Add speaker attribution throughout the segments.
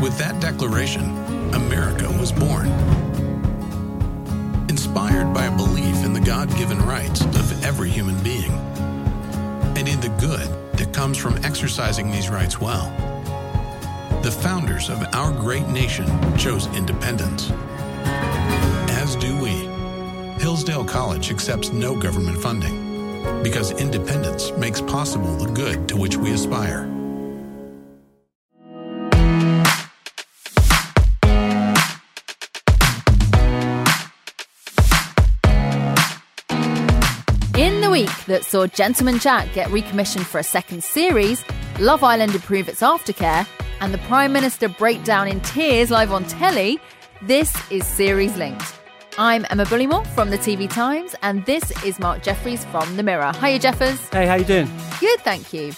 Speaker 1: With that declaration, America was born. Inspired by a belief in the God given rights of every human being, and in the good that comes from exercising these rights well. The founders of our great nation chose independence. As do we. Hillsdale College accepts no government funding because independence makes possible the good to which we aspire.
Speaker 2: That saw Gentleman Jack get recommissioned for a second series, Love Island improve its aftercare, and the Prime Minister break down in tears live on telly, this is Series Linked. I'm Emma Bullimore from the TV Times, and this is Mark Jefferies from The Mirror. Hiya, Jeffers.
Speaker 3: Hey, how you doing?
Speaker 2: Good, thank you.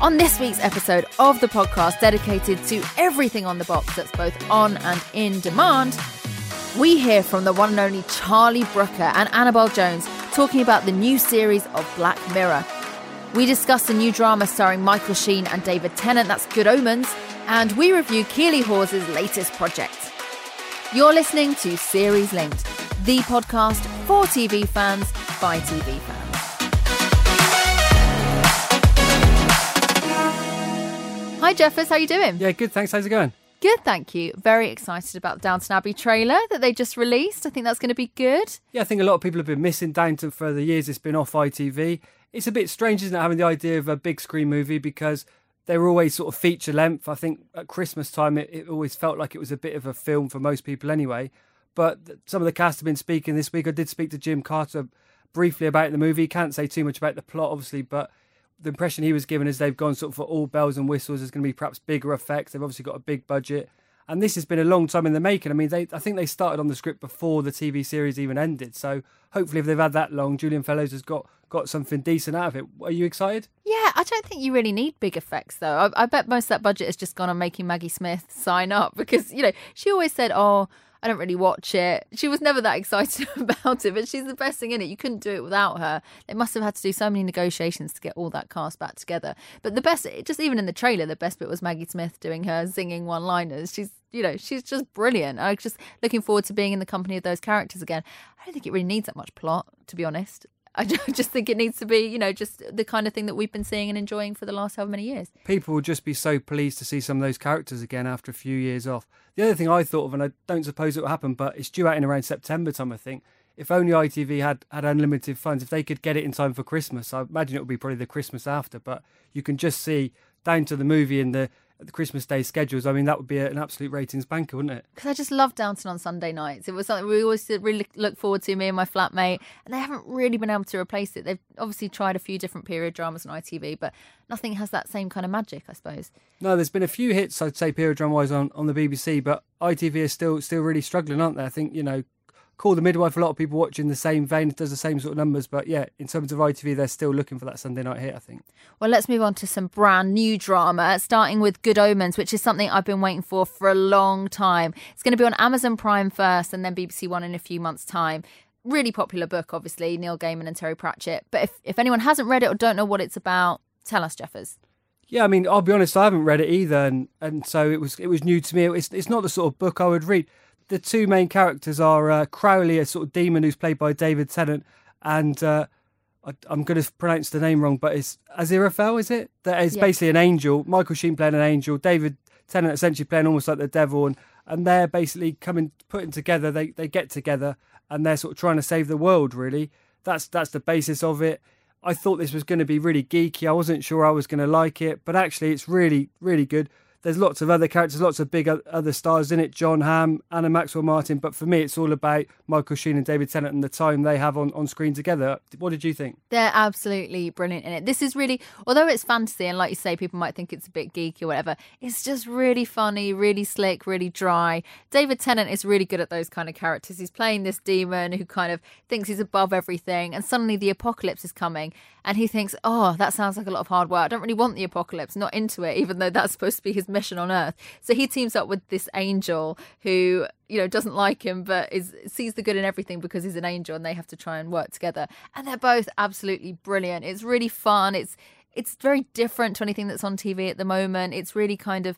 Speaker 2: On this week's episode of the podcast dedicated to everything on the box that's both on and in demand, we hear from the one and only Charlie Brooker and Annabel Jones talking about the new series of Black Mirror. We discuss the new drama starring Michael Sheen and David Tennant, that's Good Omens, and we review Keeley Hawes' latest project. You're listening to Series Linked, the podcast for TV fans by TV fans. Hi Jeffers, how are you doing?
Speaker 3: Yeah, good. Thanks. How's it going?
Speaker 2: Good, thank you. Very excited about the Downton Abbey trailer that they just released. I think that's going to be good.
Speaker 3: Yeah, I think a lot of people have been missing Downton for the years it's been off ITV. It's a bit strange, isn't it, having the idea of a big screen movie because they were always sort of feature length. I think at Christmas time, it, it always felt like it was a bit of a film for most people anyway. But some of the cast have been speaking this week. I did speak to Jim Carter briefly about the movie. Can't say too much about the plot, obviously, but the impression he was given is they've gone sort of for all bells and whistles. There's going to be perhaps bigger effects. They've obviously got a big budget. And this has been a long time in the making. I mean, they I think they started on the script before the TV series even ended. So hopefully, if they've had that long, Julian Fellowes has got got something decent out of it. Are you excited?
Speaker 2: Yeah, I don't think you really need big effects though. I, I bet most of that budget has just gone on making Maggie Smith sign up because you know she always said, "Oh, I don't really watch it." She was never that excited about it, but she's the best thing in it. You couldn't do it without her. They must have had to do so many negotiations to get all that cast back together. But the best, just even in the trailer, the best bit was Maggie Smith doing her singing one-liners. She's you know, she's just brilliant. I'm just looking forward to being in the company of those characters again. I don't think it really needs that much plot, to be honest. I just think it needs to be, you know, just the kind of thing that we've been seeing and enjoying for the last however many years.
Speaker 3: People will just be so pleased to see some of those characters again after a few years off. The other thing I thought of, and I don't suppose it will happen, but it's due out in around September time, I think. If only ITV had, had unlimited funds, if they could get it in time for Christmas, I imagine it would be probably the Christmas after. But you can just see down to the movie and the the Christmas Day schedules, I mean, that would be an absolute ratings banker, wouldn't it?
Speaker 2: Because I just love Downton on Sunday nights. It was something we always really look forward to, me and my flatmate, and they haven't really been able to replace it. They've obviously tried a few different period dramas on ITV, but nothing has that same kind of magic, I suppose.
Speaker 3: No, there's been a few hits, I'd say, period drama wise on, on the BBC, but ITV is still still really struggling, aren't they? I think, you know, Call the Midwife, a lot of people watching the same vein, does the same sort of numbers. But yeah, in terms of ITV, they're still looking for that Sunday night hit, I think.
Speaker 2: Well, let's move on to some brand new drama, uh, starting with Good Omens, which is something I've been waiting for for a long time. It's going to be on Amazon Prime first and then BBC One in a few months' time. Really popular book, obviously, Neil Gaiman and Terry Pratchett. But if, if anyone hasn't read it or don't know what it's about, tell us, Jeffers.
Speaker 3: Yeah, I mean, I'll be honest, I haven't read it either, and, and so it was it was new to me. It's it's not the sort of book I would read the two main characters are uh, Crowley, a sort of demon who's played by David Tennant, and uh, I, am going to pronounce the name wrong, but it's Aziraphale, is it? That is basically an angel. Michael Sheen playing an angel, David Tennant essentially playing almost like the devil, and, and they're basically coming, putting together. They they get together, and they're sort of trying to save the world. Really, that's that's the basis of it. I thought this was going to be really geeky. I wasn't sure I was going to like it, but actually, it's really really good. There's lots of other characters, lots of big other stars in it. Jon Hamm, Anna Maxwell Martin. But for me, it's all about Michael Sheen and David Tennant and the time they have on, on screen together. What did you think?
Speaker 2: They're absolutely brilliant in it. This is really, although it's fantasy and like you say, people might think it's a bit geeky or whatever. It's just really funny, really slick, really dry. David Tennant is really good at those kind of characters. He's playing this demon who kind of thinks he's above everything, and suddenly the apocalypse is coming, and he thinks, "Oh, that sounds like a lot of hard work. I don't really want the apocalypse. Not into it, even though that's supposed to be his mission on Earth. So he teams up with this angel who you know doesn't like him but is sees the good in everything because he's an angel and they have to try and work together. And they're both absolutely brilliant. It's really fun. It's it's very different to anything that's on tv at the moment. It's really kind of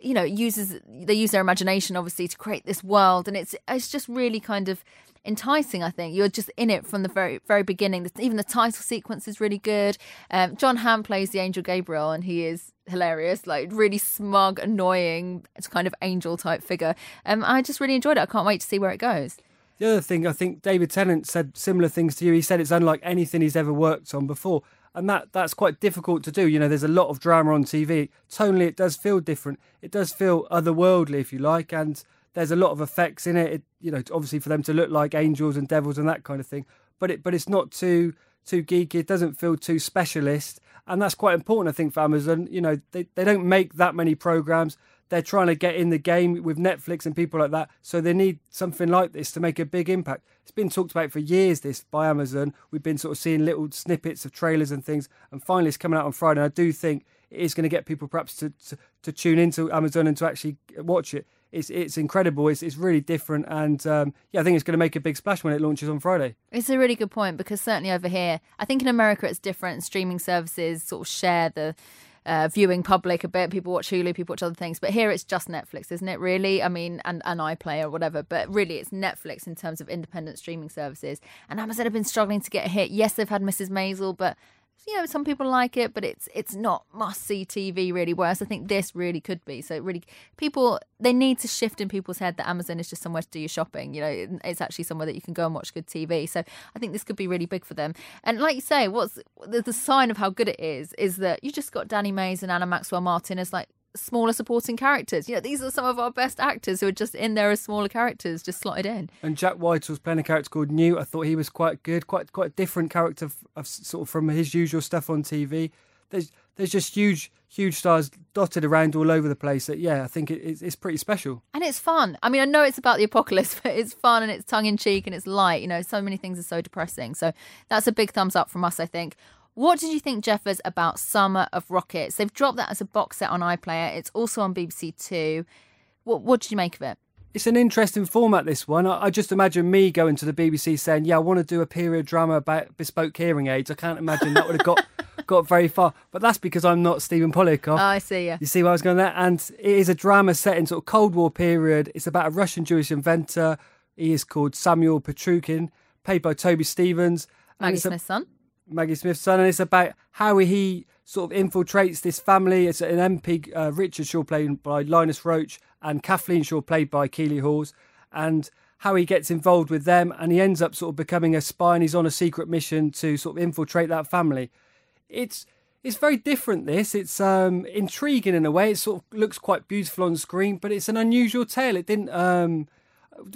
Speaker 2: you know uses they use their imagination obviously to create this world and it's it's just really kind of enticing i think. You're just in it from the very very beginning. Even the title sequence is really good. Um, jon hamm plays the angel gabriel and he is hilarious like really smug annoying kind of angel type figure. Um, i just really enjoyed it. I can't wait to see where it goes.
Speaker 3: The other thing i think david tennant said similar things to you. He said it's unlike anything he's ever worked on before and that that's quite difficult to do. You know, there's a lot of drama on TV. Tonally, it does feel different. It does feel otherworldly, if you like, and there's a lot of effects in it. it you know, obviously for them to look like angels and devils and that kind of thing. But it but it's not too too geeky. It doesn't feel too specialist, and that's quite important, I think, for Amazon. You know, they they don't make that many programs they're trying to get in the game with Netflix and people like that. So they need something like this to make a big impact. It's been talked about for years, this by Amazon. We've been sort of seeing little snippets of trailers and things, and finally it's coming out on Friday. And I do think it is going to get people perhaps to, to, to tune into Amazon and to actually watch it. It's it's incredible. It's it's really different, and um, yeah, I think it's going to make a big splash when it launches on Friday.
Speaker 2: It's a really good point because certainly over here, I think in America it's different. Streaming services sort of share the uh, viewing public a bit. People watch Hulu, people watch other things, but here it's just Netflix, isn't it? Really, I mean, and and iPlayer or whatever, but really it's Netflix in terms of independent streaming services. And Amazon have been struggling to get a hit. Yes, they've had Mrs. Maisel, but you know some people like it but it's it's not must see tv really whereas i think this really could be. So really people they need to shift in people's head that amazon is just somewhere to do your shopping you know it's actually somewhere that you can go and watch good tv so i think this could be really big for them. And like you say what's the, the sign of how good it is is that you just got danny mays and anna maxwell martin as like smaller supporting characters. You know, these are some of our best actors who are just in there as smaller characters, just slotted in.
Speaker 3: And Jack White was playing a character called Newt. I thought he was quite good, quite quite a different character of, of sort of from his usual stuff on TV. There's there's just huge huge stars dotted around all over the place. That yeah, I think it, it's, it's pretty special.
Speaker 2: And it's fun. I mean, I know it's about the apocalypse, but it's fun and it's tongue in cheek and it's light. You know, so many things are so depressing. So that's a big thumbs up from us, I think. What did you think, Jeffers, about Summer of Rockets? They've dropped that as a box set on iPlayer. It's also on BBC Two. What, what did you make of it?
Speaker 3: It's an interesting format, this one. I, I, just imagine me going to the BBC saying, Yeah, I want to do a period drama about bespoke hearing aids. I can't imagine that would have got got very far. But that's because I'm not Stephen Poliakoff.
Speaker 2: Oh, I see, yeah.
Speaker 3: You see where I was going there? And it is a drama set in sort of Cold War period. It's about a Russian Jewish inventor. He is called Samuel Petrukhin, played by Toby Stephens.
Speaker 2: Maggie Smith's son.
Speaker 3: Maggie Smith's son, and it's about how he sort of infiltrates this family. It's an MP, uh, Richard Shaw, played by Linus Roache, and Kathleen Shaw, played by Keeley Hawes, and how he gets involved with them, and he ends up sort of becoming a spy, and he's on a secret mission to sort of infiltrate that family. It's it's very different. This it's um, intriguing in a way. It sort of looks quite beautiful on screen, but it's an unusual tale. It didn't um,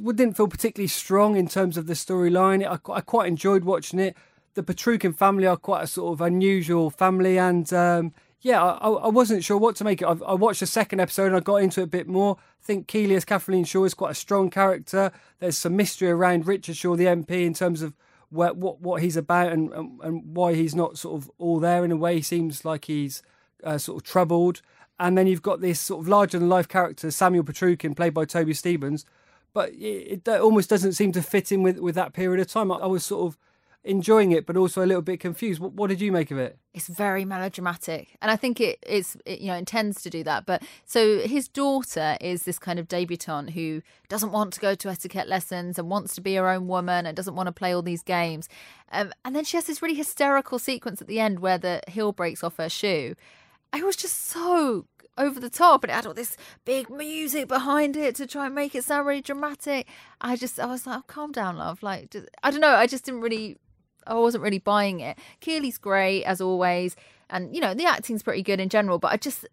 Speaker 3: didn't feel particularly strong in terms of the storyline. I, I quite enjoyed watching it the Petrukhin family are quite a sort of unusual family, and um, yeah, I, I, wasn't sure what to make it. I, I, watched the second episode and I got into it a bit more. I think Keeley as Kathleen Shaw is quite a strong character. There's some mystery around Richard Shaw, the MP, in terms of where, what what he's about and, and, and why he's not sort of all there in a way. He seems like he's uh, sort of troubled. And then you've got this sort of larger than life character, Samuel Petrukhin, played by Toby Stephens. But it, it, almost doesn't seem to fit in with, with that period of time. I, I was sort of enjoying it, but also a little bit confused. What, what did you make of it?
Speaker 2: It's very melodramatic, and I think it, it's it, you know intends to do that. But so his daughter is this kind of debutante who doesn't want to go to etiquette lessons and wants to be her own woman and doesn't want to play all these games. Um, and then she has this really hysterical sequence at the end where the heel breaks off her shoe. I was just so over the top and it had all this big music behind it to try and make it sound really dramatic. I just, I was like, oh, calm down, love. Like, just, I don't know. I just didn't really I wasn't really buying it. Keeley's great as always, and you know the acting's pretty good in general. But I just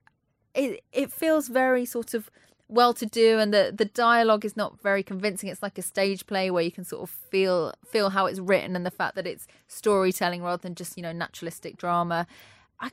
Speaker 2: it it feels very sort of well to do and the the dialogue is not very convincing it's like a stage play where you can sort of feel feel how it's written and the fact that it's storytelling rather than just you know naturalistic drama I,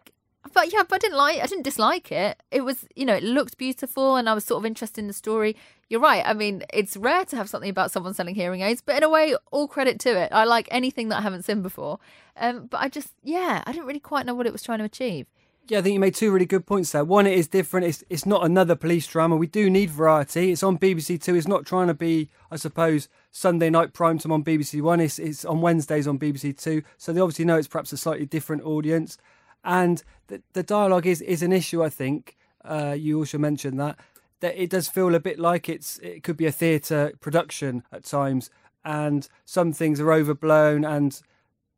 Speaker 2: but yeah, but I didn't like. I didn't dislike it. It was, you know, it looked beautiful, and I was sort of interested in the story. You're right. I mean, it's rare to have something about someone selling hearing aids, but in a way, all credit to it. I like anything that I haven't seen before. Um, but I just, yeah, I didn't really quite know what it was trying to achieve.
Speaker 3: Yeah, I think you made two really good points there. One, it is different. It's it's not another police drama. We do need variety. It's on BBC Two. It's not trying to be, I suppose, Sunday night prime time on BBC One. It's it's on Wednesdays on BBC Two. So they obviously know it's perhaps a slightly different audience and the, the dialogue is is an issue. I think Uh, you also mentioned that that it does feel a bit like it's it could be a theatre production at times, and some things are overblown and.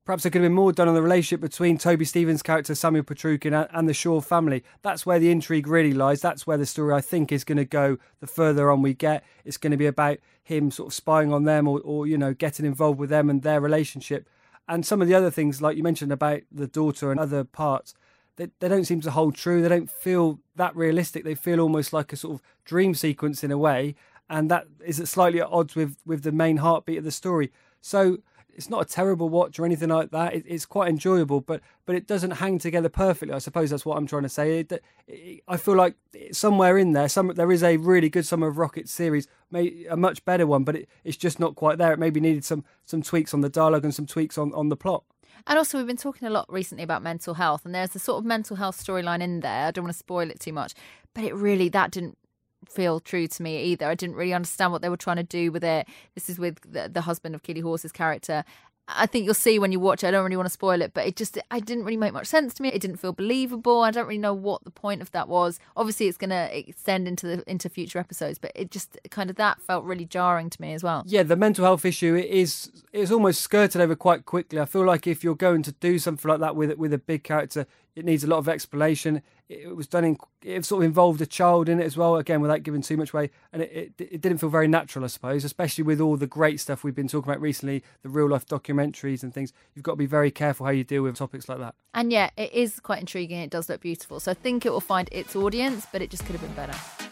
Speaker 3: Perhaps there could have been more done on the relationship between Toby Stephens' character Samuel Petrukhin and, and the Shaw family. That's where the intrigue really lies. That's where the story I think is going to go. The further on we get, it's going to be about him sort of spying on them or, or you know getting involved with them and their relationship. And some of the other things, like you mentioned about the daughter and other parts, they, they don't seem to hold true. They don't feel that realistic. They feel almost like a sort of dream sequence in a way, and that is slightly at odds with with the main heartbeat of the story. So it's not a terrible watch or anything like that. It, it's quite enjoyable, but but it doesn't hang together perfectly. I suppose that's what I'm trying to say. It, it, I feel like somewhere in there, some there is a really good Summer of Rockets series, may, a much better one, but it's just not quite there. It maybe needed some some tweaks on the dialogue and some tweaks on on the plot.
Speaker 2: And also, we've been talking a lot recently about mental health, and there's a sort of mental health storyline in there. I don't want to spoil it too much, but it really that didn't feel true to me either. I didn't really understand what they were trying to do with it. This is with the, the husband of Keeley Hawes's character. I think you'll see when you watch it. I don't really want to spoil it, but it just I didn't really make much sense to me. It didn't feel believable. I don't really know what the point of that was. Obviously, it's going to extend into the into future episodes, but it just kind of that felt really jarring to me as well.
Speaker 3: Yeah, the mental health issue is it's almost skirted over quite quickly. I feel like if you're going to do something like that with with a big character, it needs a lot of explanation. It was done in, it sort of involved a child in it as well, again, without giving too much away. And it, it, it didn't feel very natural, I suppose, especially with all the great stuff we've been talking about recently, the real life documentaries and things. You've got to be very careful how you deal with topics like that.
Speaker 2: And yeah, it is quite intriguing. It does look beautiful. So I think it will find its audience, but it just could have been better.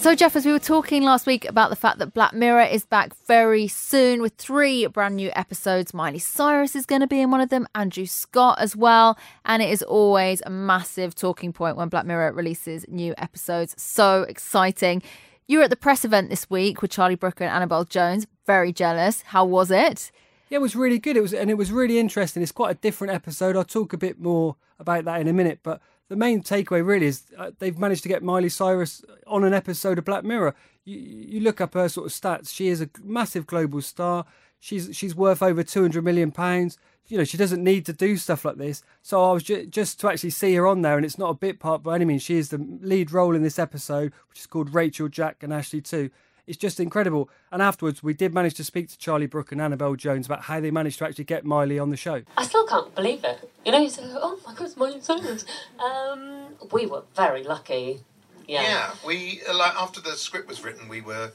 Speaker 2: So, Jeff, as we were talking last week about the fact that Black Mirror is back very soon with three brand new episodes, Miley Cyrus is going to be in one of them, Andrew Scott as well. And it is always a massive talking point when Black Mirror releases new episodes. So exciting. You were at the press event this week with Charlie Brooker and Annabel Jones. Very jealous. How was it?
Speaker 3: Yeah, it was really good. It was, and it was really interesting. It's quite a different episode. I'll talk a bit more about that in a minute. But the main takeaway really is uh, they've managed to get Miley Cyrus on an episode of Black Mirror. You, you look up her sort of stats. She is a massive global star. She's she's worth over two hundred million pounds. You know she doesn't need to do stuff like this. So I was ju- just to actually see her on there, and it's not a bit part by any means. She is the lead role in this episode, which is called Rachel, Jack, and Ashley too. It's just incredible. And afterwards, we did manage to speak to Charlie Brooker and Annabel Jones about how they managed to actually get Miley on the show.
Speaker 4: I still can't believe it. You know, you say, "Oh my God, it's Miley Cyrus." Um, we were very lucky. Yeah.
Speaker 5: Yeah, we uh, like after the script was written, we were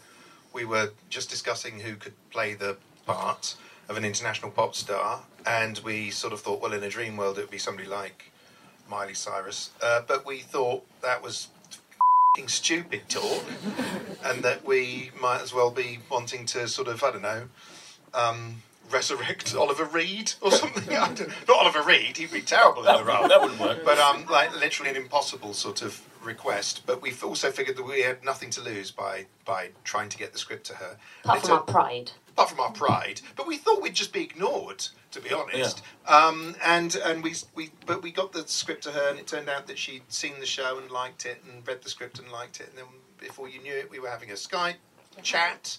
Speaker 5: we were just discussing who could play the part of an international pop star, and we sort of thought, well, in a dream world, it would be somebody like Miley Cyrus, uh, but we thought that was f***ing stupid talk, and that we might as well be wanting to sort of I don't know. Um, resurrect Oliver Reed or something. Don't- Oliver Reed, he'd be terrible in the role.
Speaker 6: that wouldn't work.
Speaker 5: But um, like literally an impossible sort of request. But we've also figured that we had nothing to lose by by trying to get the script to her.
Speaker 4: Apart from our pride.
Speaker 5: Apart from our pride. But we thought we'd just be ignored, to be honest. Um, and and we we but we got the script to her, and it turned out that she'd seen the show and liked it, and read the script and liked it. And then before you knew it, we were having a Skype chat.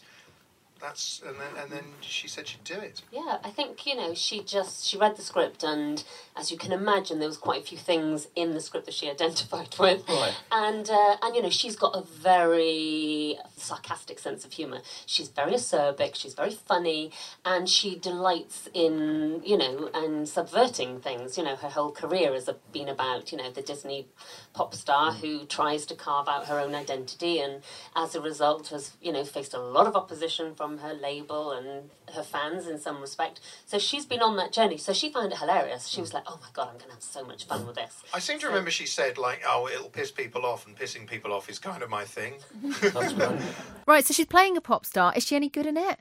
Speaker 5: That's and then and then she said she'd do it.
Speaker 4: Yeah, I think you know she just she read the script and as you can imagine there was quite a few things in the script that she identified with,
Speaker 6: Right.
Speaker 4: and uh, and you know she's got a very sarcastic sense of humour. She's very acerbic, she's very funny, and she delights in you know and subverting things. You know her whole career has been about you know the Disney pop star who tries to carve out her own identity and as a result has you know faced a lot of opposition from her label and her fans in some respect so she's been on that journey so she found it hilarious she hmm. was like oh my god i'm gonna have so much fun with this
Speaker 5: I seem to remember she said like, "Oh, it'll piss people off, and pissing people off is kind of my thing."
Speaker 6: That's right.
Speaker 2: Right, so she's playing a pop star. Is she any good in it?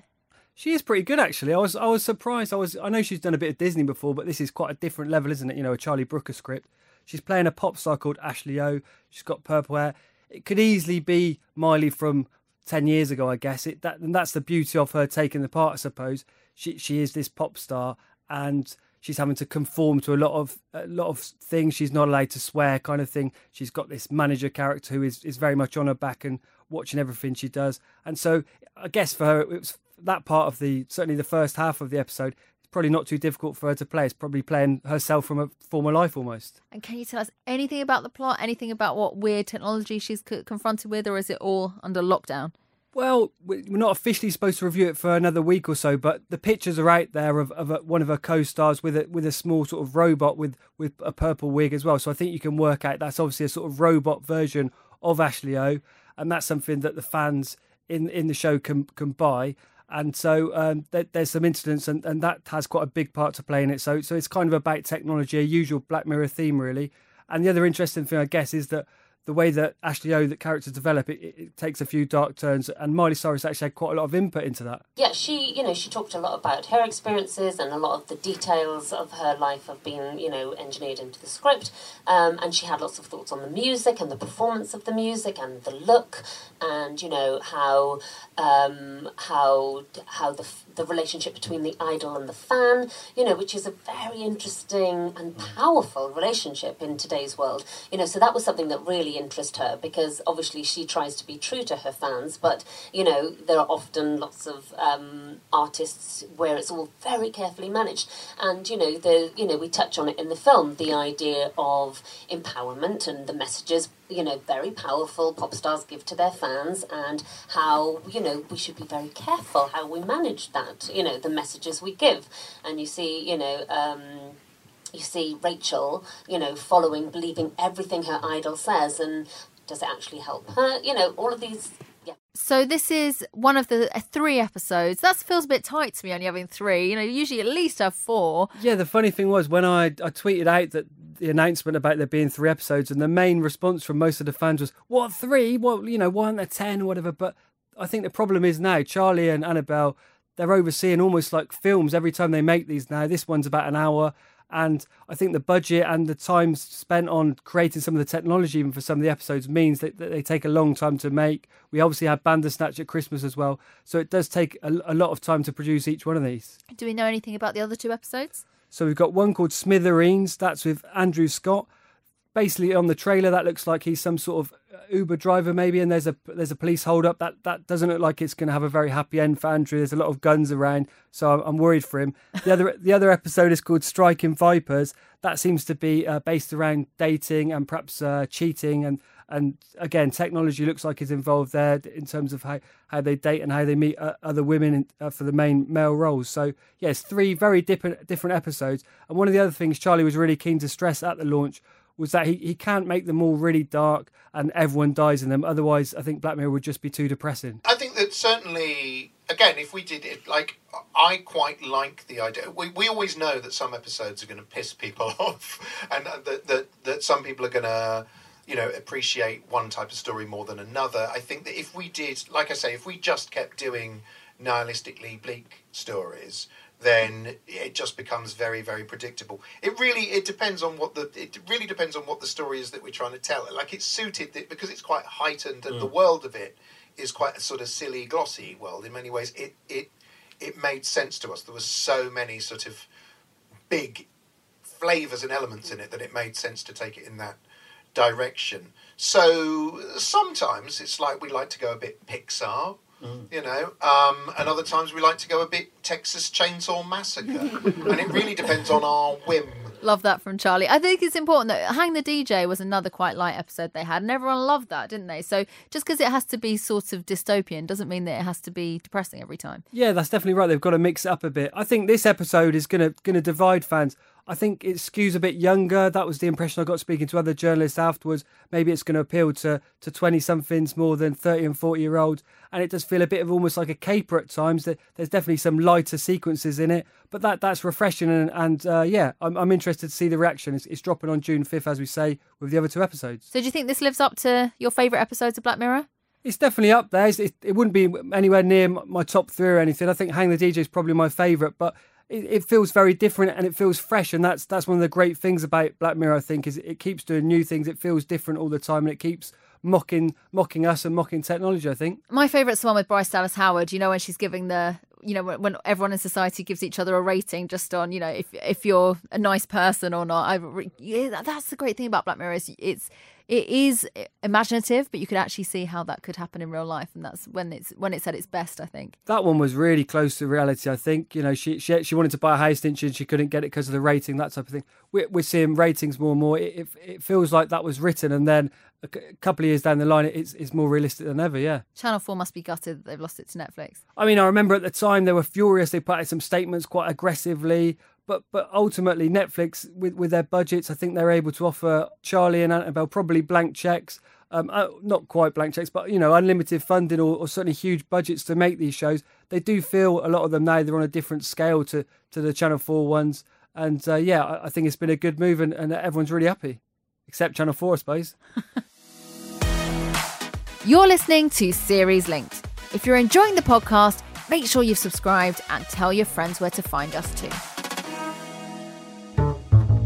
Speaker 3: She is pretty good, actually. I was I was surprised. I was I know she's done a bit of Disney before, but this is quite a different level, isn't it? You know, a Charlie Brooker script. She's playing a pop star called Ashley O. She's got purple hair. It could easily be Miley from ten years ago, I guess. It that and that's the beauty of her taking the part, I suppose. She she is this pop star, and she's having to conform to a lot of a lot of things. She's not allowed to swear, kind of thing. She's got this manager character who is is very much on her back and watching everything she does. And so I guess for her, it was that part of the certainly the first half of the episode probably not too difficult for her to play. It's probably playing herself from a former life almost.
Speaker 2: And can you tell us anything about the plot? Anything about what weird technology she's c- confronted with, or is it all under lockdown?
Speaker 3: Well, we- we're not officially supposed to review it for another week or so, but the pictures are out there of, of a, one of her co-stars with a with a small sort of robot with with a purple wig as well. So I think you can work out that's obviously a sort of robot version of Ashley O, and that's something that the fans in in the show can can buy. And so um, there, there's some incidents, and, and that has quite a big part to play in it. So so it's kind of about technology, a usual Black Mirror theme, really. And the other interesting thing, I guess, is that the way that Ashley O, the characters develop, it, it, it takes a few dark turns, and Miley Cyrus actually had quite a lot of input into that.
Speaker 4: Yeah, she, you know, she talked a lot about her experiences and a lot of the details of her life have been, you know, engineered into the script. Um, and she had lots of thoughts on the music and the performance of the music and the look, and you know how um, how how the the relationship between the idol and the fan, you know, which is a very interesting and powerful relationship in today's world. You know, so that was something that really interested her because obviously she tries to be true to her fans, but you know there are often lots of um, artists where it's all very carefully managed, and you know the you know we touch on it in the film the idea of empowerment and the messages you know very powerful pop stars give to their fans and how you know we should be very careful how we manage that you know the messages we give and you see you know um, you see Rachel, you know, following, believing everything her idol says, and does it actually help her? You know, all of these. Yeah.
Speaker 2: So this is one of the uh, three episodes. That feels a bit tight to me, only having three. You know, usually at least have four.
Speaker 3: Yeah, the funny thing was when I, I tweeted out that the announcement about there being three episodes, and the main response from most of the fans was, "What three? What you know? Why aren't there ten or whatever?" But I think the problem is now Charlie and Annabel they're overseeing almost like films every time they make these now. This one's about an hour. And I think the budget and the time spent on creating some of the technology, even for some of the episodes, means that, that they take a long time to make. We obviously had Bandersnatch at Christmas as well. So it does take a, a lot of time to produce each one of these.
Speaker 2: Do we know anything about the other two episodes?
Speaker 3: So we've got one called Smithereens. That's with Andrew Scott. Basically, on the trailer, that looks like he's some sort of uh, Uber driver, maybe, and there's a there's a police hold up. That that doesn't look like it's going to have a very happy end for Andrew. There's a lot of guns around, so I'm, I'm worried for him. The other the other episode is called Striking Vipers. That seems to be uh, based around dating and perhaps uh, cheating, and and again, technology looks like is involved there in terms of how, how they date and how they meet uh, other women in, uh, for the main male roles. So yes, three very different different episodes. And one of the other things Charlie was really keen to stress at the launch was that he, he can't make them all really dark and everyone dies in them. Otherwise, I think Black Mirror would just be too depressing.
Speaker 5: I think that certainly, again, if we did it, like, I quite like the idea. We, we always know that some episodes are going to piss people off, and that, that, that some people are going to, you know, appreciate one type of story more than another. I think that if we did, like I say, if we just kept doing nihilistically bleak stories, then it just becomes very very predictable. It really it depends on what the it really depends on what the story is that we're trying to tell. Like it's suited because it's quite heightened and the mm. world of it is quite a sort of silly glossy world in many ways. It it it made sense to us. There were so many sort of big flavors and elements in it that it made sense to take it in that direction. So sometimes it's like we like to go a bit pixar you know, um, and other times we like to go a bit Texas Chainsaw Massacre, and it really depends on our whim.
Speaker 2: Love that from Charlie. I think it's important that Hang the DJ was another quite light episode they had, and everyone loved that, didn't they? So just because it has to be sort of dystopian doesn't mean that it has to be depressing every time.
Speaker 3: Yeah, that's definitely right. They've got to mix it up a bit. I think this episode is gonna gonna divide fans. I think it skews a bit younger. That was the impression I got speaking to other journalists afterwards. Maybe it's going to appeal to to twenty somethings more than thirty and forty year olds, and it does feel a bit of almost like a caper at times. That There's definitely some lighter sequences in it, but that that's refreshing and and uh, yeah, I'm I'm interested to see the reaction. It's, it's dropping on June fifth, as we say, with the other two episodes.
Speaker 2: So do you think this lives up to your favourite episodes of Black Mirror?
Speaker 3: It's definitely up there. It's, it, it wouldn't be anywhere near my top three or anything. I think Hang the DJ is probably my favourite, but it, it, feels very different and it feels fresh. And that's that's one of the great things about Black Mirror. I think is it keeps doing new things. It feels different all the time, and it keeps mocking mocking us and mocking technology. I think
Speaker 2: my favourite's the one with Bryce Dallas Howard. You know when she's giving the you know when, when everyone in society gives each other a rating just on you know if if you're a nice person or not. I yeah, that's the great thing about Black Mirror is it's it is imaginative, but you could actually see how that could happen in real life, and that's when it's when it's at its best. I think
Speaker 3: that one was really close to reality. I think you know she she, she wanted to buy a house, didn't she? And she couldn't get it because of the rating, that type of thing. We're, we're seeing ratings more and more. It, it, it feels like that was written, and then a couple of years down the line, it's it's more realistic than ever. Yeah.
Speaker 2: Channel Four must be gutted that they've lost it to Netflix.
Speaker 3: I mean, I remember at the time they were furious. They put out some statements quite aggressively but but ultimately Netflix with with their budgets, I think they're able to offer Charlie and Annabel probably blank checks. Um, uh, not quite blank checks, but you know, unlimited funding or, or, certainly huge budgets to make these shows. They do feel a lot of them now they're on a different scale to to the Channel Four ones, and uh, yeah, I, I, think it's been a good move, and, and everyone's really happy, except Channel Four, I suppose.
Speaker 2: You're listening to Series Linked. If you're enjoying the podcast, make sure you've subscribed and tell your friends where to find us too.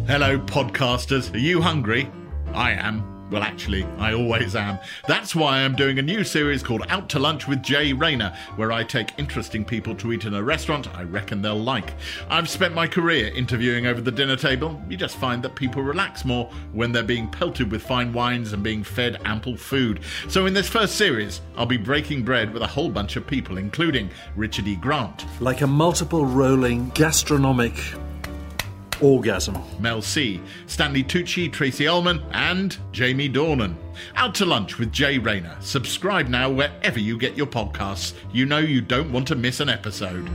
Speaker 6: Hello, podcasters. Are you hungry? I am. Well, actually, I always am. That's why I'm doing a new series called Out to Lunch with Jay Rayner, where I take interesting people to eat in a restaurant I reckon they'll like. I've spent my career interviewing over the dinner table. You just find that people relax more when they're being pelted with fine wines and being fed ample food. So, in this first series, I'll be breaking bread with a whole bunch of people, including Richard E. Grant.
Speaker 7: Like a multiple rolling gastronomic Orgasm.
Speaker 6: Mel C, Stanley Tucci, Tracy Ullman, and Jamie Dornan. Out to lunch with Jay Rayner. Subscribe now wherever you get your podcasts. You know you don't want to miss an episode.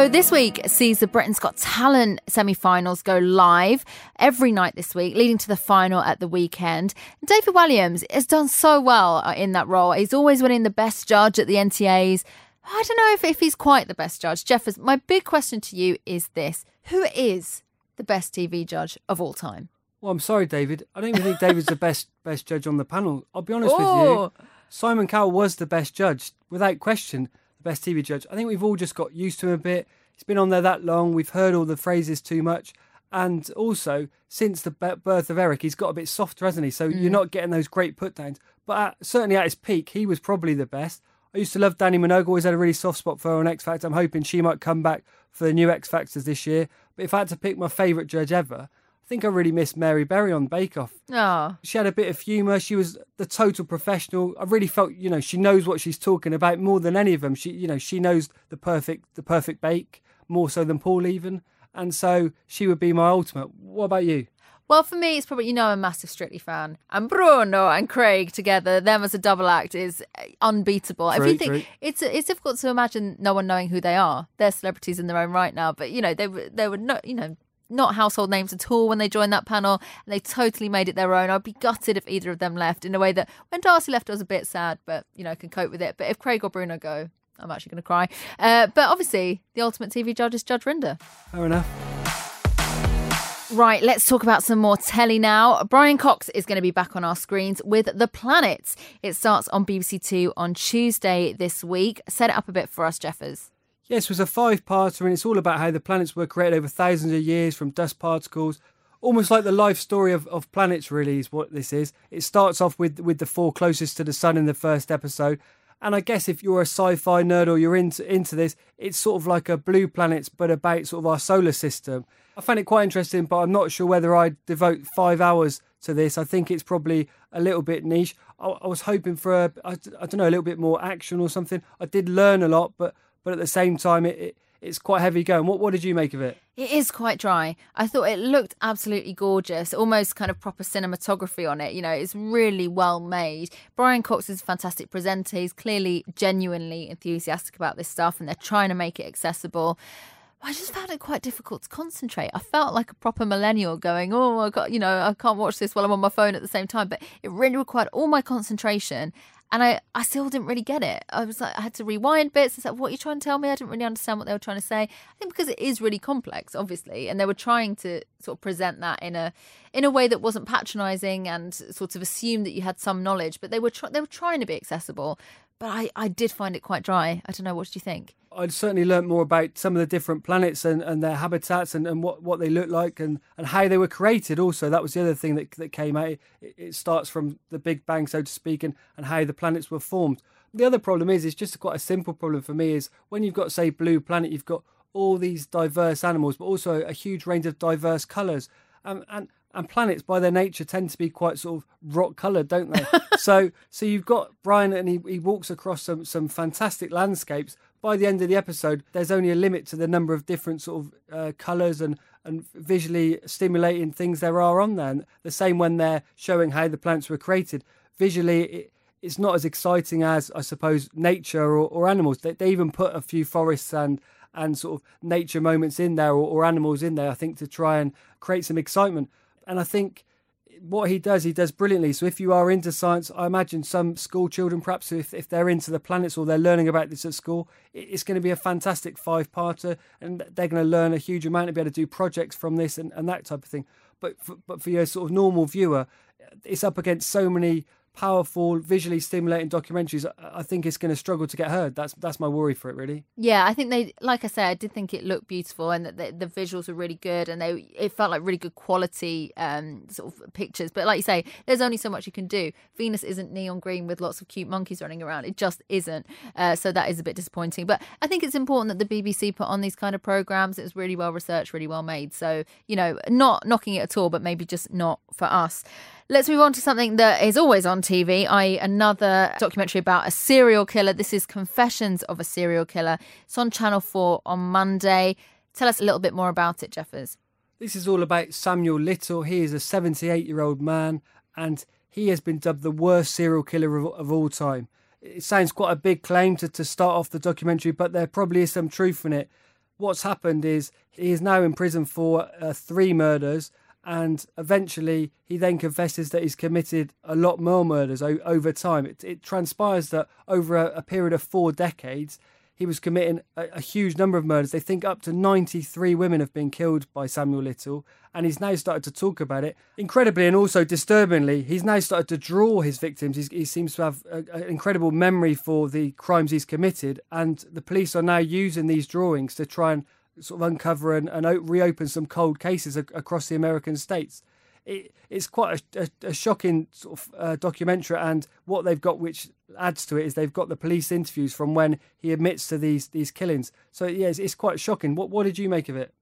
Speaker 2: So this week sees the Britain's Got Talent semi-finals go live every night this week, leading to the final at the weekend. David Williams has done so well uh, in that role. He's always winning the best judge at the NTAs. I don't know if, if he's quite the best judge. Jeffers, my big question to you is this. Who is the best TV judge of all time?
Speaker 3: Well, I'm sorry, David. I don't even think David's the best best judge on the panel. I'll be honest with you. Simon Cowell was the best judge, without question the best TV judge. I think we've all just got used to him a bit. He's been on there that long. We've heard all the phrases too much. And also, since the birth of Eric, he's got a bit softer, hasn't he? So mm. you're not getting those great put downs. But at, certainly at his peak, he was probably the best. I used to love Dannii Minogue, always had a really soft spot for her on X Factor. I'm hoping she might come back for the new X Factors this year. But if I had to pick my favourite judge ever, think I really missed Mary Berry on Bake Off.
Speaker 2: Oh.
Speaker 3: She had a bit of humour. She was the total professional. I really felt, you know, she knows what she's talking about more than any of them. She, you know, she knows the perfect, the perfect bake more so than Paul even. And so she would be my ultimate. What about you?
Speaker 2: Well, for me, it's probably, you know, I'm a massive Strictly fan. And Bruno and Craig together, them as a double act is eh, unbeatable.
Speaker 3: True,
Speaker 2: if you think
Speaker 3: true.
Speaker 2: it's it's difficult to imagine no one knowing who they are. They're celebrities in their own right now, but you know, they were they were not, you know, not household names at all when they joined that panel, and they totally made it their own. I'd be gutted if either of them left in a way that when Darcy left, I was a bit sad, but you know, I can cope with it. But if Craig or Bruno go, I'm actually going to cry. Uh, but obviously, the ultimate TV judge is Judge Rinder.
Speaker 3: Fair enough.
Speaker 2: Right, let's talk about some more telly now. Brian Cox is going to be back on our screens with The Planets. It starts on BBC Two on Tuesday this week. Set it up a bit for us, Jeffers.
Speaker 3: Yes, it was a five parter, and it's all about how the planets were created over thousands of years from dust particles. Almost like the life story of, of planets, really, is what this is. It starts off with, with the four closest to the sun in the first episode. And I guess if you're a sci fi nerd or you're into, into this, it's sort of like a blue planets, but about sort of our solar system. I find it quite interesting, but I'm not sure whether I'd devote five hours to this. I think it's probably a little bit niche. I, I was hoping for, a, I, I don't know, a little bit more action or something. I did learn a lot, but but at the same time, it, it it's quite heavy going. What what did you make of it?
Speaker 2: It is quite dry. I thought it looked absolutely gorgeous, almost kind of proper cinematography on it. You know, it's really well made. Brian Cox is a fantastic presenter. He's clearly genuinely enthusiastic about this stuff, and they're trying to make it accessible. I just found it quite difficult to concentrate. I felt like a proper millennial going, oh, I got, you know, I can't watch this while I'm on my phone at the same time. But it really required all my concentration and I, I still didn't really get it. I was like, I had to rewind bits and said, what are you trying to tell me? I didn't really understand what they were trying to say. I think because it is really complex, obviously, and they were trying to sort of present that in a in a way that wasn't patronising and sort of assume that you had some knowledge, but they were try- they were trying to be accessible. But I, I did find it quite dry. I don't know. What do you think?
Speaker 3: I'd certainly learnt more about some of the different planets and, and their habitats and, and what, what they look like and, and how they were created. Also, that was the other thing that, that came out. It, it starts from the Big Bang, so to speak, and, and how the planets were formed. The other problem is, it's just quite a simple problem for me. Is when you've got, say, Blue Planet, you've got all these diverse animals, but also a huge range of diverse colours. Um, and and planets, by their nature, tend to be quite sort of rock coloured, don't they? so so you've got Brian, and he, he walks across some some fantastic landscapes. By the end of the episode, there's only a limit to the number of different sort of uh, colours and and visually stimulating things there are on there. And the same when they're showing how the plants were created. Visually, it, it's not as exciting as I suppose nature or, or animals. They, they even put a few forests and and sort of nature moments in there or, or animals in there. I think to try and create some excitement. And I think what he does, he does brilliantly. So if you are into science, I imagine some school children, perhaps if, if they're into the planets or they're learning about this at school, it's going to be a fantastic five-parter, and they're going to learn a huge amount and be able to do projects from this and, and that type of thing. But for, but for your sort of normal viewer, it's up against so many powerful, visually stimulating documentaries, I think it's going to struggle to get heard. That's that's my worry for it, really.
Speaker 2: Yeah, I think they, like I said, I did think it looked beautiful and that the, the, visuals were really good and they it felt like really good quality um, sort of pictures. But like you say, there's only so much you can do. Venus isn't neon green with lots of cute monkeys running around. It just isn't. Uh, so that is a bit disappointing. But I think it's important that the BBC put on these kind of programs. It was really well researched, really well made. So you know, not knocking it at all, but maybe just not for us. Let's move on to something that is always on TV, i.e., another documentary about a serial killer. This is Confessions of a Serial Killer. It's on Channel 4 on Monday. Tell us a little bit more about it, Jeffers.
Speaker 3: This is all about Samuel Little. He is a 78 year old man and he has been dubbed the worst serial killer of, of all time. It sounds quite a big claim to, to start off the documentary, but there probably is some truth in it. What's happened is he is now in prison for uh, three murders and eventually he then confesses that he's committed a lot more murders o- over time. It, it, transpires that over a, a, period of four decades, he was committing a, a, huge number of murders. They think up to 93 women have been killed by Samuel Little, and he's now started to talk about it. Incredibly and also disturbingly, he's now started to draw his victims. He's, he seems to have an incredible memory for the crimes he's committed, and the police are now using these drawings to try and sort of uncover and, and reopen some cold cases a- across the American states. It, it's quite a, a, a shocking sort of uh, documentary, and what they've got, which adds to it, is they've got the police interviews from when he admits to these these killings. So yeah, it's, it's quite shocking. What what did you make of it?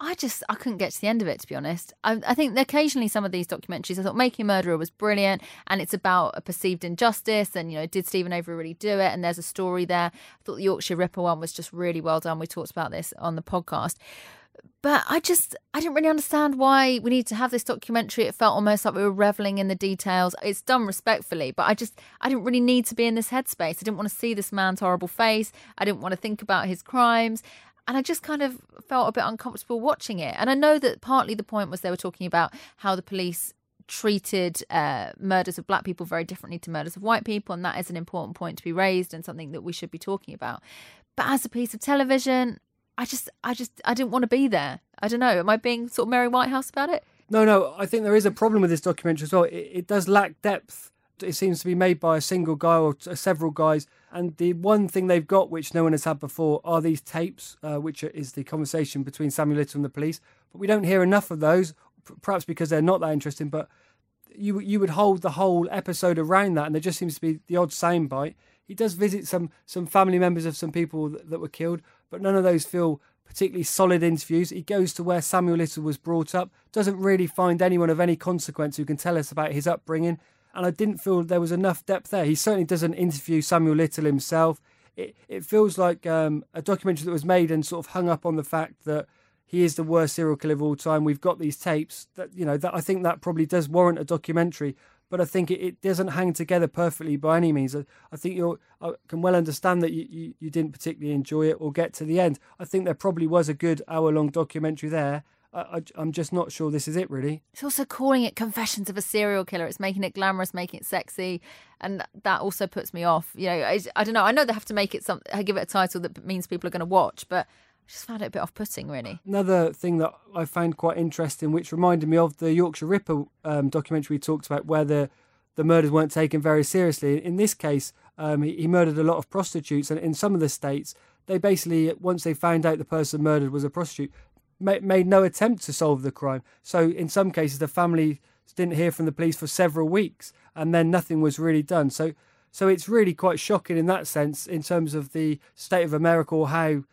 Speaker 2: I just I couldn't get to the end of it to be honest. I, I think occasionally some of these documentaries I thought Making a Murderer was brilliant and it's about a perceived injustice and you know did Steven Avery really do it and there's a story there. I thought the Yorkshire Ripper one was just really well done. We talked about this on the podcast. But I just I didn't really understand why we need to have this documentary. It felt almost like we were reveling in the details. It's done respectfully, but I just I didn't really need to be in this headspace. I didn't want to see this man's horrible face. I didn't want to think about his crimes and I just kind of felt a bit uncomfortable watching it. And I know that partly the point was they were talking about how the police treated uh, murders of black people very differently to murders of white people, and that is an important point to be raised and something that we should be talking about. But as a piece of television, I just, I just, I didn't want to be there. I don't know. Am I being sort of Mary Whitehouse about it?
Speaker 3: No, no. I think there is a problem with this documentary as well. It, it does lack depth. It seems to be made by a single guy or several guys and the one thing they've got, which no one has had before, are these tapes, uh, which is the conversation between Samuel Little and the police. But we don't hear enough of those, perhaps because they're not that interesting. But you you would hold the whole episode around that, and there just seems to be the odd soundbite. He does visit some some family members of some people that, that were killed, but none of those feel particularly solid interviews. He goes to where Samuel Little was brought up, doesn't really find anyone of any consequence who can tell us about his upbringing and I didn't feel there was enough depth there. He certainly doesn't interview Samuel Little himself. It it feels like um, a documentary that was made and sort of hung up on the fact that he is the worst serial killer of all time. We've got these tapes that you know that I think that probably does warrant a documentary, but I think it, it doesn't hang together perfectly by any means. I, I think you I can well understand that you, you, you didn't particularly enjoy it or get to the end. I think there probably was a good hour long documentary there I, am just not sure this is it, really.
Speaker 2: It's also calling it Confessions of a Serial Killer. It's making it glamorous, making it sexy, and that also puts me off. You know, I, I don't know. I know they have to make it some, give it a title that means people are going to watch, but I just found it a bit off-putting, really.
Speaker 3: Another thing that I found quite interesting, which reminded me of the Yorkshire Ripper um, documentary we talked about, where the the murders weren't taken very seriously. In this case, um, he, he murdered a lot of prostitutes, and in some of the states, they basically once they found out the person murdered was a prostitute, made no attempt to solve the crime. So in some cases, the family didn't hear from the police for several weeks, and then nothing was really done. So So it's really quite shocking in that sense, in terms of the state of America or how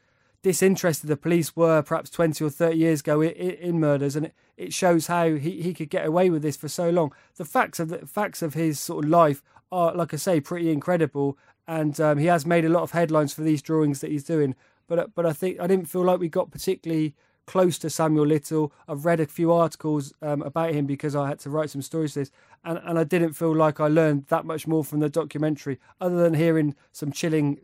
Speaker 3: disinterested the police were perhaps 20 or 30 years ago in, in murders. And it, it shows how he, he could get away with this for so long. The facts of the facts of his sort of life are, like I say, pretty incredible. And um, he has made a lot of headlines for these drawings that he's doing. But but I think I didn't feel like we got particularly close to Samuel Little. I've read a few articles um, about him because I had to write some stories to this, and, and I didn't feel like I learned that much more from the documentary, other than hearing some chilling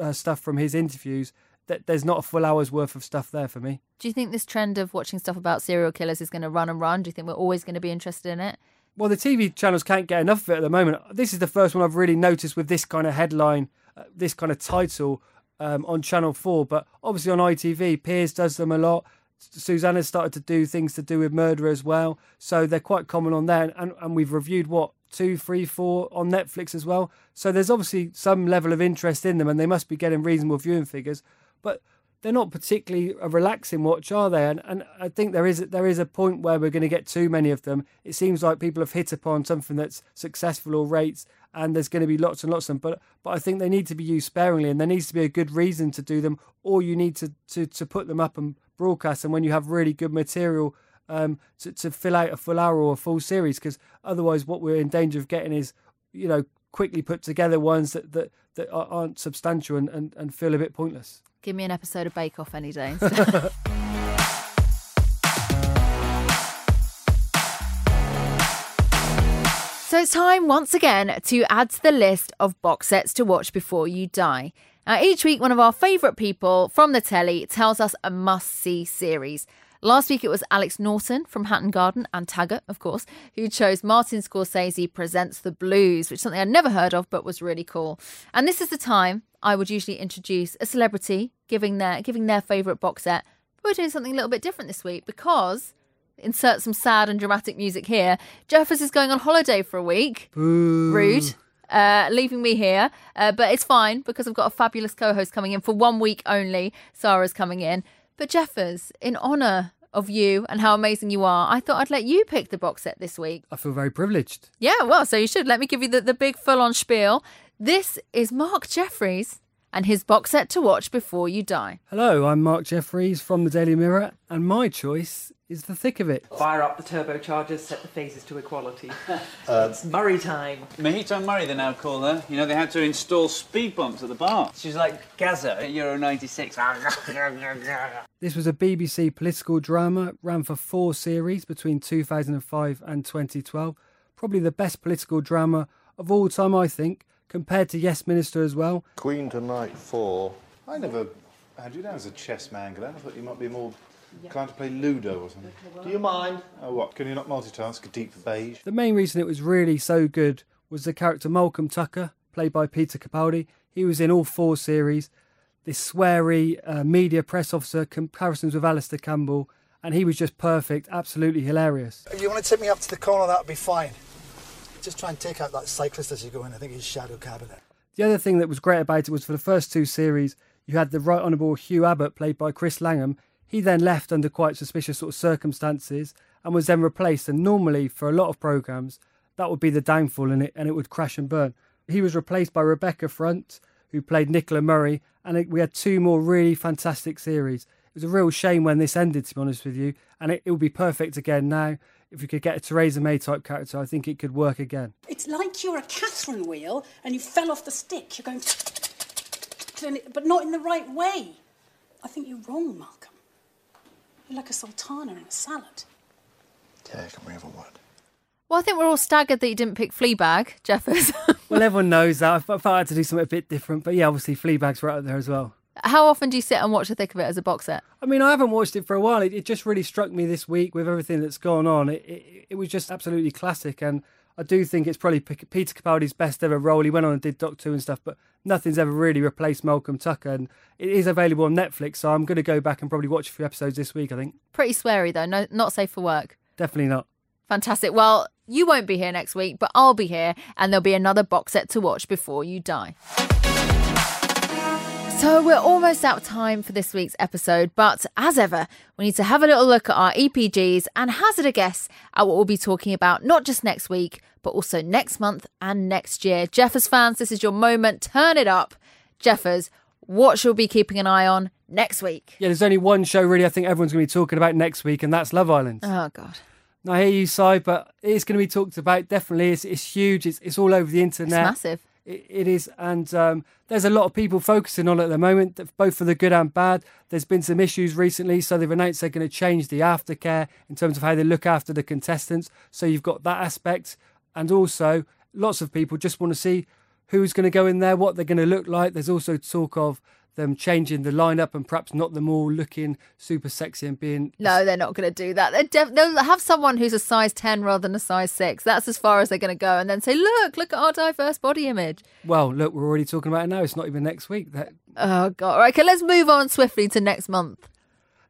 Speaker 3: uh, stuff from his interviews. That there's not a full hour's worth of stuff there for me.
Speaker 2: Do you think this trend of watching stuff about serial killers is going to run and run? Do you think we're always going to be interested in it?
Speaker 3: Well, the TV channels can't get enough of it at the moment. This is the first one I've really noticed with this kind of headline, uh, this kind of title um, on Channel 4. But obviously on ITV, Piers does them a lot. Susanna's started to do things to do with murder as well. So they're quite common on there. And, and we've reviewed what, two, three, four on Netflix as well. So there's obviously some level of interest in them and they must be getting reasonable viewing figures. But they're not particularly a relaxing watch, are they? And, and I think there is there is a point where we're going to get too many of them. It seems like people have hit upon something that's successful or rates, and there's going to be lots and lots of them. But but I think they need to be used sparingly, and there needs to be a good reason to do them, or you need to to, to put them up and broadcast and when you have really good material um, to to fill out a full hour or a full series. Because otherwise, what we're in danger of getting is you know quickly put together ones that that, that aren't substantial and, and, and feel a bit pointless.
Speaker 2: Give me an episode of Bake Off any day. so it's time once again to add to the list of box sets to watch before you die. Now, each week, one of our favourite people from the telly tells us a must see series. Last week it was Alex Norton from Hatton Garden and Taggart, of course, who chose Martin Scorsese Presents the Blues, which is something I'd never heard of but was really cool. And this is the time I would usually introduce a celebrity giving their giving their favourite box set. But we're doing something a little bit different this week because insert some sad and dramatic music here. Jeffers is going on holiday for a week.
Speaker 3: Boo.
Speaker 2: Rude. Uh, leaving me here, uh, but it's fine because I've got a fabulous co-host coming in for one week only. Sarah's coming in, but Jeffers, in honour of you and how amazing you are, I thought I'd let you pick the box set this week.
Speaker 3: I feel very privileged.
Speaker 2: Yeah, well, so you should. Let me give you the, the big full on spiel. This is Mark Jefferies and his box set to watch before you die.
Speaker 3: Hello, I'm Mark Jefferies from the Daily Mirror, and my choice is The Thick of It.
Speaker 8: Fire up the turbochargers, set the phases to equality. Uh, it's Murray time.
Speaker 9: Mojito Murray, they now call her. You know, they had to install speed bumps at the bar. She's like Gazza at Euro 96.
Speaker 3: This was a BBC political drama, ran for four series between 2005 and 2012. Probably the best political drama of all time, I think, compared to Yes Minister as well.
Speaker 10: Queen to Knight 4. I never had you down as a chess man, Glenn. I thought you might be more inclined to play Ludo or something.
Speaker 11: Do you mind?
Speaker 10: Oh, what? Can you not multitask? A deep beige?
Speaker 3: The main reason it was really so good was the character Malcolm Tucker, played by Peter Capaldi. He was in all four series. This sweary uh, media press officer, comparisons with Alastair Campbell, and he was just perfect, absolutely hilarious.
Speaker 11: If you want to take me up to the corner, that would be fine. Just try and take out that cyclist as you go in. I think he's shadow cabinet.
Speaker 3: The other thing that was great about it was for the first two series, you had the Right Honourable Hugh Abbott, played by Chris Langham. He then left under quite suspicious sort of circumstances and was then replaced. And normally, for a lot of programmes, that would be the downfall and it, and it would crash and burn. He was replaced by Rebecca Front, who played Nicola Murray, and we had two more really fantastic series. It was a real shame when this ended, to be honest with you, and it, it would be perfect again now. If you could get a Theresa May type character, I think it could work again.
Speaker 12: It's like you're a Catherine wheel and you fell off the stick. You're going, to. but not in the right way. I think you're wrong, Malcolm. You're like a sultana in a salad.
Speaker 10: Yeah, can we have a word?
Speaker 2: Well, I think we're all staggered that you didn't pick Fleabag, Jeffers.
Speaker 3: well, everyone knows that. I thought I had to do something a bit different, but yeah, obviously Fleabag's right up there as well.
Speaker 2: How often do you sit and watch the thick of it as a box set?
Speaker 3: I mean, I haven't watched it for a while. It, it just really struck me this week with everything that's gone on. It, it, it was just absolutely classic, and I do think it's probably Peter Capaldi's best ever role. He went on and did Doctor Who and stuff, but nothing's ever really replaced Malcolm Tucker, and it is available on Netflix. So I'm going to go back and probably watch a few episodes this week. I think.
Speaker 2: Pretty sweary though. No, not safe for work.
Speaker 3: Definitely not.
Speaker 2: Fantastic. Well, you won't be here next week, but I'll be here, and there'll be another box set to watch before you die. So we're almost out of time for this week's episode, but as ever, we need to have a little look at our EPGs and hazard a guess at what we'll be talking about not just next week, but also next month and next year. Jeffers fans, this is your moment. Turn it up. Jeffers, what should we be keeping an eye on next week?
Speaker 3: Yeah, there's only one show really I think everyone's going to be talking about next week, and that's Love Island.
Speaker 2: Oh, God.
Speaker 3: I hear you, Si, but it's going to be talked about. Definitely, it's, it's huge. It's, it's all over the internet.
Speaker 2: It's massive.
Speaker 3: It, is, and um, there's a lot of people focusing on it at the moment, both for the good and bad. There's been some issues recently, so they've announced they're going to change the aftercare in terms of how they look after the contestants. So you've got that aspect, and also lots of people just want to see who's going to go in there, what they're going to look like. There's also talk of them changing the lineup and perhaps not them all looking super sexy and being.
Speaker 2: No, they're not going to do that. They're def- they'll have someone who's a size 10 rather than a size 6. That's as far as they're going to go. And then say, look, look at our diverse body image.
Speaker 3: Well, look, we're already talking about it now. It's not even next week. That...
Speaker 2: Oh, God. All right, okay, let's move on swiftly to next month.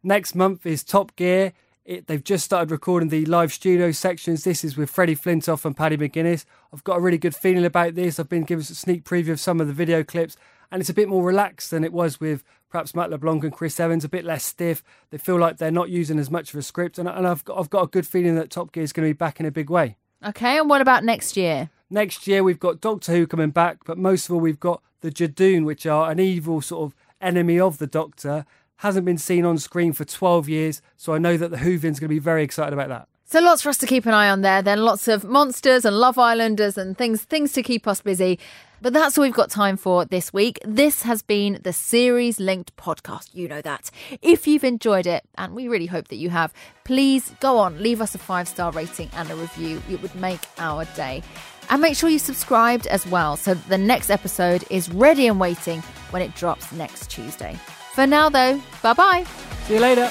Speaker 3: Next month is Top Gear. It, they've just started recording the live studio sections. This is with Freddie Flintoff and Paddy McGuinness. I've got a really good feeling about this. I've been given a sneak preview of some of the video clips, and it's a bit more relaxed than it was with perhaps Matt LeBlanc and Chris Evans, a bit less stiff. They feel like they're not using as much of a script, and, and I've, got, I've got a good feeling that Top Gear is going to be back in a big way.
Speaker 2: Okay, and what about next year?
Speaker 3: Next year, we've got Doctor Who coming back, but most of all, we've got the Judoon, which are an evil sort of enemy of the Doctor. Hasn't been seen on screen for 12 years, so I know that the Whovians going to be very excited about that.
Speaker 2: So lots for us to keep an eye on there. Then lots of monsters and Love Islanders and things things to keep us busy. But that's all we've got time for this week. This has been the series linked podcast. You know that. If you've enjoyed it, and we really hope that you have, please go on, leave us a five star rating and a review. It would make our day. And make sure you subscribed as well so the next episode is ready and waiting when it drops next Tuesday. For now, though, bye bye.
Speaker 3: See you later.